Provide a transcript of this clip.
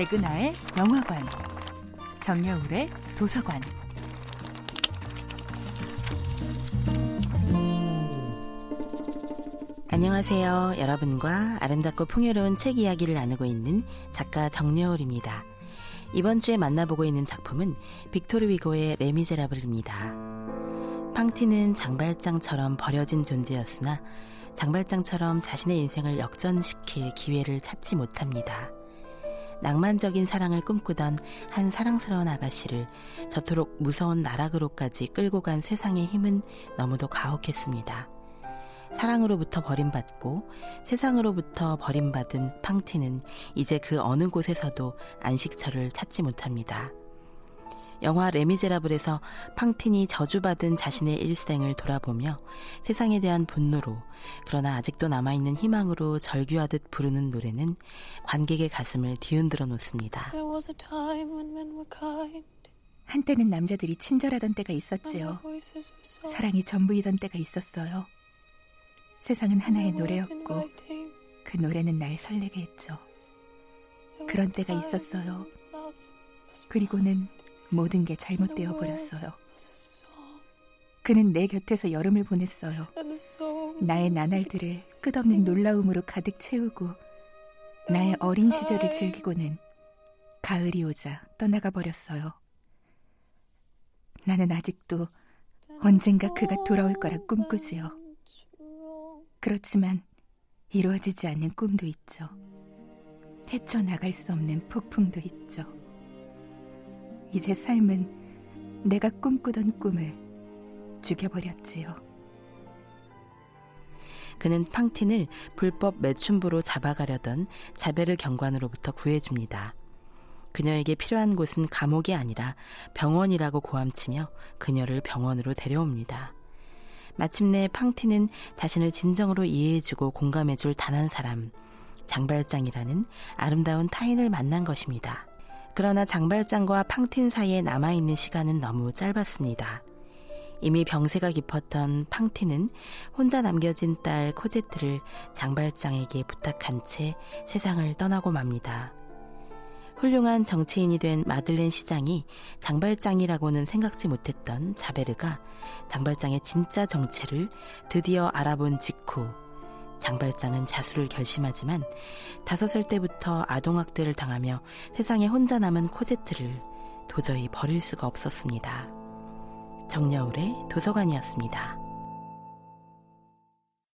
백은하의 영화관, 정여울의 도서관. 안녕하세요. 여러분과 아름답고 풍요로운 책 이야기를 나누고 있는 작가 정여울입니다. 이번 주에 만나보고 있는 작품은 빅토르 위고의 레미제라블입니다. 팡티는 장발장처럼 버려진 존재였으나 장발장처럼 자신의 인생을 역전시킬 기회를 찾지 못합니다. 낭만적인 사랑을 꿈꾸던 한 사랑스러운 아가씨를 저토록 무서운 나락으로까지 끌고 간 세상의 힘은 너무도 가혹했습니다. 사랑으로부터 버림받고 세상으로부터 버림받은 팡티는 이제 그 어느 곳에서도 안식처를 찾지 못합니다. 영화 레미제라블에서 팡틴이 저주받은 자신의 일생을 돌아보며 세상에 대한 분노로 그러나 아직도 남아있는 희망으로 절규하듯 부르는 노래는 관객의 가슴을 뒤흔들어 놓습니다. 한때는 남자들이 친절하던 때가 있었지요. 사랑이 전부이던 때가 있었어요. 세상은 하나의 노래였고 그 노래는 날 설레게 했죠. 그런 때가 있었어요. 그리고는 모든 게 잘못되어 버렸어요. 그는 내 곁에서 여름을 보냈어요. 나의 나날들을 끝없는 놀라움으로 가득 채우고 나의 어린 시절을 즐기고는 가을이 오자 떠나가 버렸어요. 나는 아직도 언젠가 그가 돌아올 거라 꿈꾸지요. 그렇지만 이루어지지 않는 꿈도 있죠. 헤쳐나갈 수 없는 폭풍도 있죠. 이제 삶은 내가 꿈꾸던 꿈을 죽여버렸지요. 그는 팡틴을 불법 매춘부로 잡아가려던 자베르 경관으로부터 구해줍니다. 그녀에게 필요한 곳은 감옥이 아니라 병원이라고 고함치며 그녀를 병원으로 데려옵니다. 마침내 팡티는 자신을 진정으로 이해해주고 공감해줄 단 한 사람, 장발장이라는 아름다운 타인을 만난 것입니다. 그러나 장발장과 팡틴 사이에 남아있는 시간은 너무 짧았습니다. 이미 병세가 깊었던 팡틴은 혼자 남겨진 딸 코제트를 장발장에게 부탁한 채 세상을 떠나고 맙니다. 훌륭한 정치인이 된 마들렌 시장이 장발장이라고는 생각지 못했던 자베르가 장발장의 진짜 정체를 드디어 알아본 직후 장발장은 자수를 결심하지만 다섯 살 때부터 아동학대를 당하며 세상에 혼자 남은 코제트를 도저히 버릴 수가 없었습니다. 정여울의 도서관이었습니다.